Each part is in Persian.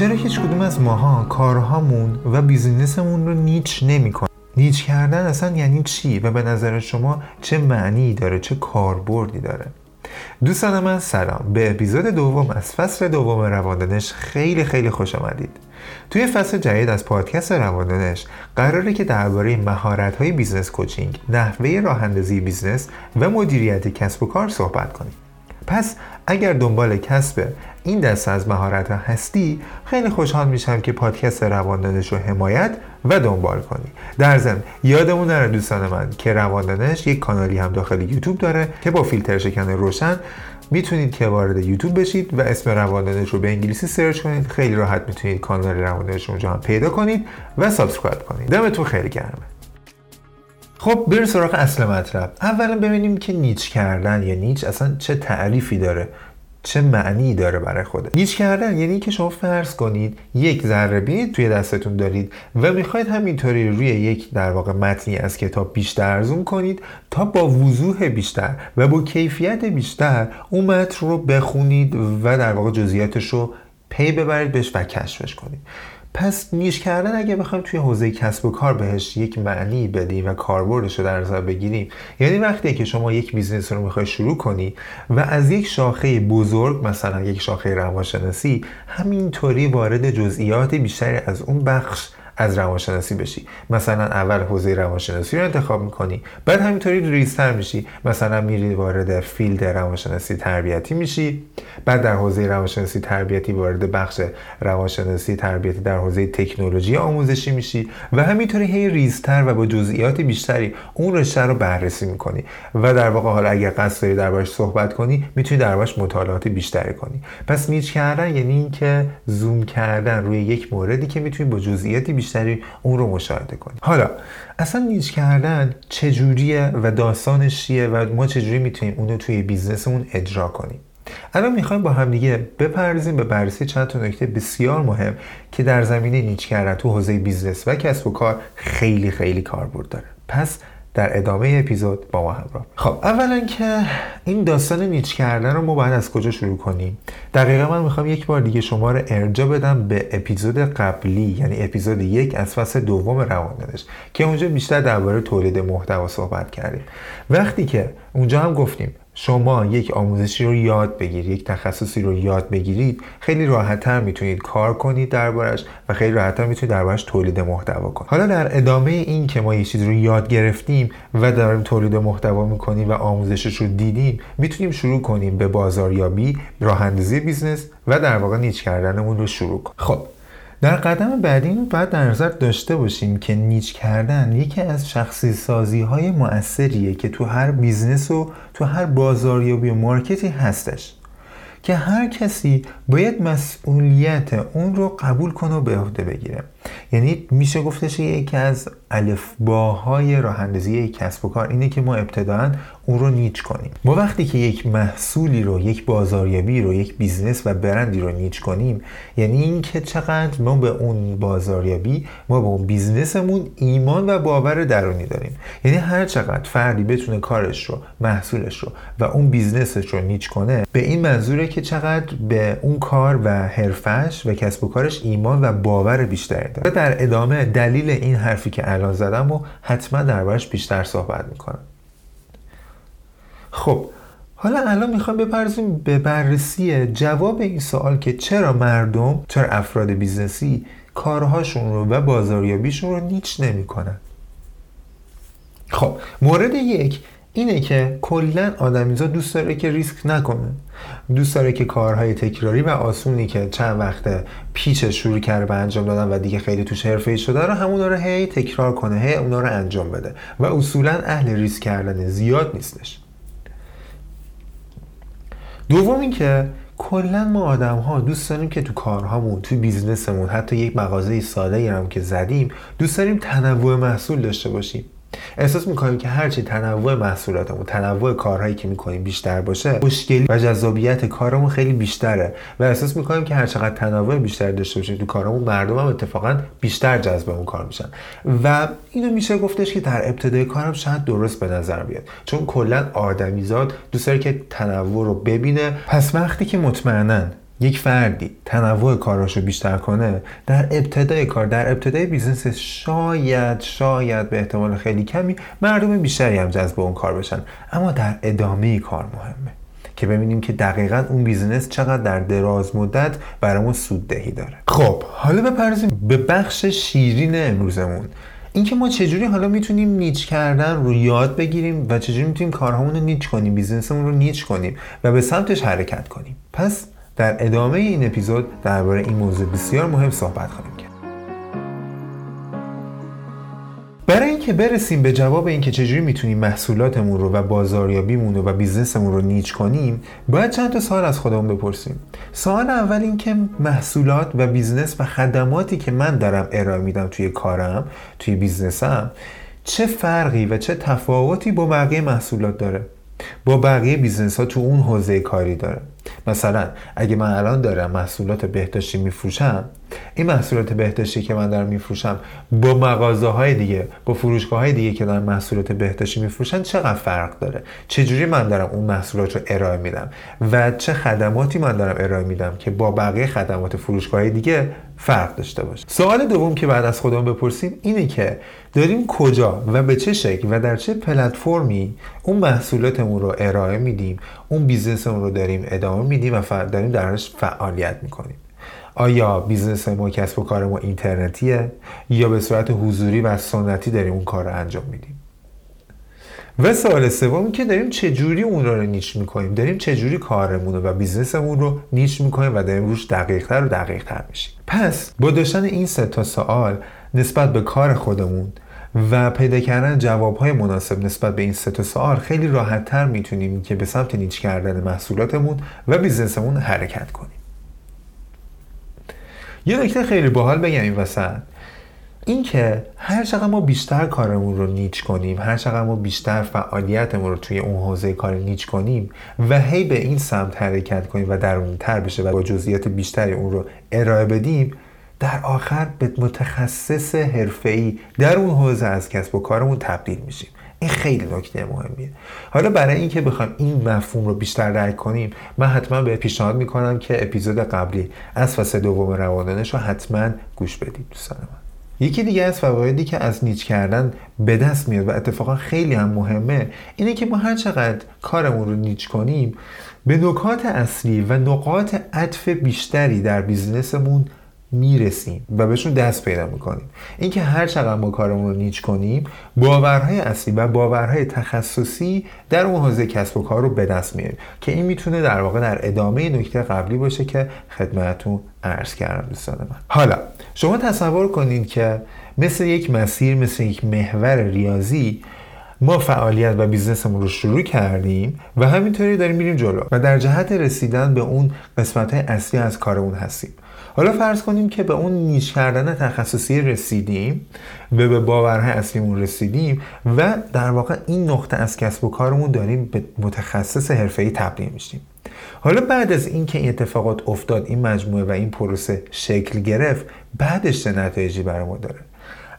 چرا هیچ کدوم از ماها کارهامون و business مون رو niche نمی‌کنه niche کردن اصلا یعنی چی؟ و به نظر شما چه معنی داره؟ چه کاربردی داره؟ دوستان من سلام. به اپیزود دوم از فصل دوم رواندنش خیلی خیلی خوش آمدید. توی فصل جدید از پادکست رواندنش قراره که درباره مهارت های business coaching نحوه راه اندازی business و مدیریت کسب و کار صحبت کنیم. پس اگر دنبال کسب این دسته از مهارت ها هستی خیلی خوشحال میشم که پادکست رواندنش رو حمایت و دنبال کنی. در ضمن یادمون نره دوستان من که رواندنش یک کانالی هم داخل یوتیوب داره که با فیلتر شکن روشن می‌تونید که وارد یوتیوب بشید و اسم رواندنش رو به انگلیسی search کنید. خیلی راحت می‌تونید کانال رواندنش اونجا هم پیدا کنید و subscribe کنید. دمتون خیلی گرمه. خب بریم سراغ اصل مطلب. اولا ببینیم که نیچ کردن یا نیچ اصلا چه تعریفی داره. چه معنی داره برای خوده نیچ کردن یعنی که شما فرض کنید یک ذره بین توی دستتون دارید و می‌خواید همینطوری روی یک در واقع متنی از کتاب بیشتر زوم کنید تا با وضوح بیشتر و با کیفیت بیشتر اون متن رو بخونید و در واقع جزئیاتش رو پی ببرید بهش و کشفش کنید. پس niche کردن اگه بخوایم توی حوزه کسب و کار بهش یک معنی بدیم و کاربردش رو در نظر بگیریم یعنی وقتی که شما یک business رو می‌خوای شروع کنی و از یک شاخه بزرگ مثلا یک شاخه روانشناسی همینطوری وارد جزئیات بیشتری از اون بخش از روانشناسی بشی. مثلا اول حوزه روانشناسی رو انتخاب می‌کنی بعد همینطوری ریزتر میشی. مثلا میری وارد field روانشناسی تربیتی میشی بعد در حوزه روانشناسی تربیتی وارد بخش روانشناسی تربیتی در حوزه تکنولوژی آموزشی میشی و همینطوری هی ریزتر و با جزئیات بیشتری اون رشته رو بررسی می‌کنی. و در واقع حالا اگر قصد داری دربارش صحبت کنی می‌تونی دربارش مطالعات بیشتری کنی. پس نیچ کردن یعنی اینکه زوم کردن روی یک موردی که می‌تونی با جزئیاتی بیشتری اون رو مشاهده کنیم حالا اصلا نیچ کردن چجوریه و داستانش چیه و ما چجوری می‌تونیم اون رو توی بیزنسمون اجرا کنیم؟ الان می‌خوایم با همدیگه بپردازیم به بررسی چند تا نکته بسیار مهم که در زمینه niche کردن تو حوزه business و کسب و کار خیلی خیلی کاربرد داره. پس در ادامه اپیزود با ما همراه خب اولا که این داستان niche کردن رو ما باید از کجا شروع کنیم؟ دقیقا من می‌خوام یک بار دیگه شما رو ارجاع بدم به اپیزود قبلی یعنی اپیزود یک از فصل دوم رواندنش که اونجا بیشتر درباره تولید محتوا صحبت کردیم. وقتی که اونجا هم گفتیم شما یک آموزشی رو یاد بگیرید یک تخصصی رو یاد بگیرید خیلی راحتتر می‌تونید کار کنید دربارش و خیلی راحتتر می‌تونید دربارش تولید محتوا کنید. حالا در ادامه این که ما یه چیزی رو یاد گرفتیم و داریم تولید محتوا می‌کنیم و آموزشش رو دیدیم می‌تونیم شروع کنیم به بازاریابی راه اندازی business و در واقع niche کردنمون رو شروع کنیم. خب در قدم بعدی اینو باید در نظر داشته باشیم که niche کردن یکی از شخصی سازی های مؤثریه که تو هر business و تو هر بازاریابی و market ی هستش. که هر کسی باید مسئولیت اون رو قبول کنه و به عهده بگیره. یعنی میشه گفتش یکی از الفباهای راه اندازی کسب و کار اینه که ما ابتدائا اون رو niche کنیم. ما وقتی که یک محصولی رو یک بازاریابی رو یک بیزنس و برندی رو niche کنیم یعنی اینکه چقدر ما به اون بازاریابی ما به اون بیزنسمون ایمان و باور درونی داریم. یعنی هر چقدر فردی بتونه کارش رو محصولش رو و اون بیزنسش رو نیچ کنه به این منظوره که چقدر به اون کار و حرفش و کسب و کارش ایمان و باور بیشتری و در ادامه دلیل این حرفی که الان زدم و حتما دربارش بیشتر صحبت می‌کنم. خب حالا الان می‌خوام برسیم به بررسی جواب این سوال که چرا مردم چرا افراد بیزنسی کارهاشون رو و بازاریابیشون رو niche نمی‌کنن؟ خب مورد یک اینه که کلا آدمیزا دوست داره که ریسک نکنه. دوست داره که کارهای تکراری و آسونی که چند وقت پیش شروع کرده به انجام دادن و دیگه خیلی توش حرفه‌ای شده رو همون رو هی تکرار کنه هی اونا رو انجام بده. و اصولا اهل ریسک کردن زیاد نیستش. دوم اینکه کلا ما آدم ها دوست داریم که تو کارهامون تو بیزنسمون حتی یک مغازه ساده هم که زدیم دوست داریم تنوع محصول داشته باشیم. احساس می‌کنیم که هرچی تنوع محصولاتمون تنوع کارهایی که می‌کنیم بیشتر باشه خوشگلی و جذابیت کارمون خیلی بیشتره. و احساس می‌کنیم که هر چقدر تنوع بیشتر داشته باشیم تو کارمون مردم هم اتفاقا بیشتر جذب اون کار میشن. و اینو میشه گفتش که در ابتدای کارم شاید درست به نظر بیاد. چون کلا آدمیزاد دوست داره که تنوع رو ببینه. پس وقتی که مطمئنا یک فردی تنوع کاراش رو بیشتر کنه در ابتدای کار در ابتدای بیزنس شاید شاید به احتمال خیلی کمی مردم بیشتری هم جذب اون کار بشن. اما در ادامه کار مهمه که ببینیم که دقیقا اون بیزنس چقدر در دراز مدت برامون سوددهی داره. خب حالا برسیم به بخش شیرین امروزمون. اینکه ما چجوری حالا می‌تونیم niche کردن رو یاد بگیریم و چجوری می‌تونیم کارهامون رو niche کنیم بیزنسمون رو niche کنیم و به سمتش حرکت کنیم؟ پس در ادامه این اپیزود درباره این موضوع بسیار مهم صحبت خواهیم کرد. برای اینکه برسیم به جواب اینکه چجوری می‌تونیم محصولاتمون رو و بازاریابیمون رو و بیزنسمون رو niche کنیم باید چند تا سوال از خودمون بپرسیم. سوال اول اینکه محصولات و بیزنس و خدماتی که من دارم ارائه میدم توی کارم توی بیزنسم چه فرقی و چه تفاوتی با بقیه محصولات داره؟ با بقیه بیزنس ها تو اون حوزه کاری داره. مثلا اگه من الان دارم محصولات بهداشتی میفروشم این محصولات بهداشتی که من دارم میفروشم با مغازه های دیگه با فروشگاه های دیگه که دارن محصولات بهداشتی میفروشن چقدر فرق داره؟ چجوری من دارم اون محصولات رو ارائه میدم؟ و چه خدماتی من دارم ارائه میدم که با بقیه خدمات فروشگاه دیگه فرق داشته باشه؟ سوال دوم که بعد از خودمون بپرسیم اینه که داریم کجا و به چه شکل و در چه پلتفرمی اون محصولاتمون رو ارائه میدیم اون بیزنسمون رو داریم ادامه میدیم و داریم درش فعالیت می‌کنیم. آیا بیزنس ما کسب و کار ما اینترنتیه؟ یا به صورت حضوری و سنتی داریم اون کار رو انجام میدیم؟ و سوال سوم که داریم چجوری اون رو niche می‌کنیم؟ داریم چجوری کارمون و بیزنسمون رو niche می‌کنیم و داریم روش دقیقتر و دقیقتر میشیم؟ پس با داشتن این سه تا سوال نسبت به کار خودمون و پیدا کردن جوابهای مناسب نسبت به این سه تا سوال خیلی راحتتر می‌تونیم که به سمت niche کردن محصولاتمون و بیزنسمون حرکت کنیم. یه نکته خیلی باحال بگم این وسط. اینکه هر چقدر ما بیشتر کارمون رو نیچ کنیم هر چقدر ما بیشتر فعالیتمون رو توی اون حوزه کار نیچ کنیم و هی به این سمت حرکت کنیم و تر بشه و با جزئیات بیشتری اون رو ارائه بدیم در آخر به متخصص حرفه‌ای در اون حوزه از کسب و کارمون تبدیل میشیم. این خیلی نکته مهمیه. حالا برای اینکه بخوایم این مفهوم رو بیشتر درک کنیم من حتما به پیشنهاد می‌کنم که اپیزود قبلی از فصل دوم روانانش رو حتما گوش بدید دوستان من. یکی دیگه از فوایدی که از نیچ کردن به دست میاد و اتفاقا خیلی هم مهمه اینه که ما هر چقدر کارمون رو نیچ کنیم به نکات اصلی و نقاط عطف بیشتری در بیزنسمون می‌رسیم و بهشون دست پیدا می‌کنیم. اینکه هر چقدر ما کارمون رو نیچ کنیم باورهای اصلی و باورهای تخصصی در اون حوزه کسب و کار رو به دست میاریم. که این می‌تونه در واقع در ادامه نکته قبلی باشه که خدمتتون عرض کردم دوستان من. حالا شما تصور کنید که مثل یک مسیر مثل یک محور ریاضی ما فعالیت و بیزنسمون رو شروع کردیم و همینطوری داریم میریم جلو و در جهت رسیدن به اون قسمت اصلی از کارمون هستیم. حالا فرض کنیم که به اون نیش کردن تخصصی رسیدیم و به باورهای اصلیمون رسیدیم و در واقع این نقطه از کسب و کارمون داریم به متخصص حرفه‌ای تبدیل میشیم. حالا بعد از اینکه این اتفاقات افتاد این مجموعه و این پروسه شکل گرفت بعدش چه نتایجی برای ما داره؟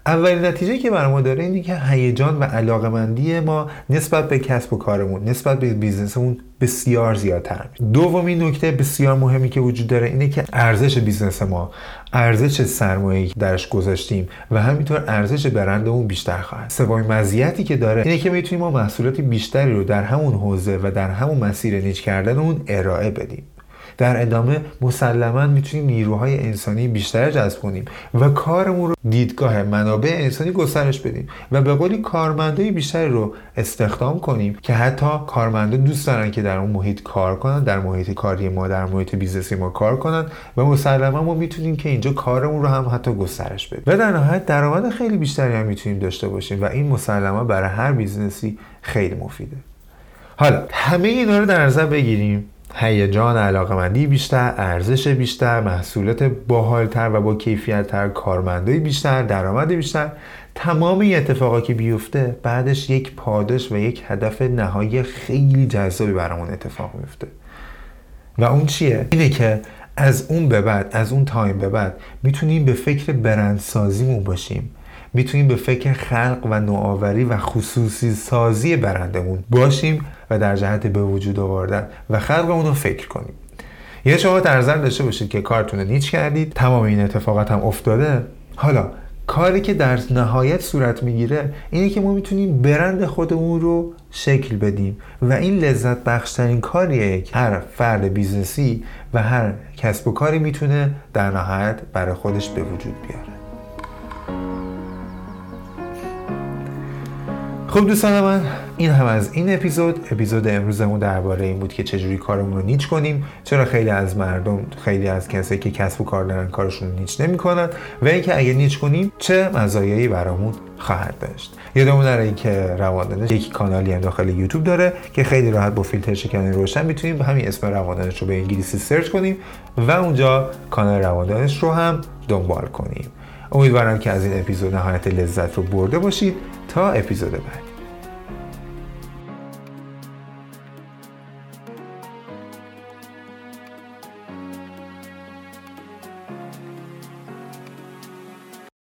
اولین نتیجه که برا ما داره اینه که هیجان و علاقمندی ما نسبت به کسب و کارمون نسبت به بیزنسمون بسیار زیادتر دومین نکته بسیار مهمی که وجود داره اینه که ارزش بیزنس ما ارزش سرمایه‌ای که درش گذاشتیم و همینطور ارزش برندمون بیشتر خواهد. سومین مزیتی که داره اینه که می‌تونیم ما محصولات بیشتری رو در همون حوزه و در همون مسیر niche کردن اون ارائه بدیم. در ادامه مسلما می‌تونیم نیروهای انسانی بیشتر جذب کنیم و کارمون رو دیدگاه منابع انسانی گسترش بدیم و به قولی کارمندای بیشتری رو استخدام کنیم که حتی کارمندا دوست دارن که در اون محیط کار کنن در محیط کاری ما در محیط بیزنسی ما کار کنن و مسلما ما می‌تونیم که اینجا کارمون رو هم حتی گسترش بدیم. و در نهایت درآمد خیلی بیشتری هم می‌تونیم داشته باشیم و این مسلما برای هر بیزنسی خیلی مفیده. حالا همه اینا رو در نظر بگیریم. هیجان علاقمندی بیشتر ارزش بیشتر محصولات باحالتر و با کیفیتتر کارمندای بیشتر درآمد بیشتر. تمام این اتفاقا که بیفته بعدش یک پاداش و یک هدف نهایی خیلی جذابی برامون اتفاق میفته. و اون چیه؟ اینه که از اون به بعد از اون time به بعد می‌تونیم به فکر برندسازیمون باشیم. می‌تونیم به فکر خلق و نوآوری و خصوصی سازی برندمون باشیم. و در جهت به وجود آوردن و خلق اون رو فکر کنیم یه شما در داشته باشید که کارتون niche کردید تمام این اتفاقات هم افتاده. حالا کاری که در نهایت صورت می‌گیره اینه که ما می‌تونیم برند خودمون رو شکل بدیم و این لذت بخشترین کاریه که هر فرد بیزنسی و هر کسب و کاری می‌تونه در نهایت برای خودش به وجود بیاره. خب دوستان من این هم از این اپیزود. اپیزود امروزمون درباره این بود که چجوری کارمون رو نیچ کنیم. چرا خیلی از مردم خیلی از کسایی که کسب و کار دارن کارشون رو نیچ نمی‌کنن و اینکه اگه نیچ کنیم چه مزایایی برامون خواهد داشت. یادمون نره اینکه رواندنش یک کانالی هم داخل یوتیوب داره که خیلی راحت با فیلتر شکنی روشن می‌تونیم به همین اسم رواندنش رو به انگلیسی سرچ کنیم و اونجا کانال رواندنش رو هم دنبال کنیم. امیدوارم که از این اپیزود نهایت لذت رو برده باشید. تا اپیزود بعد.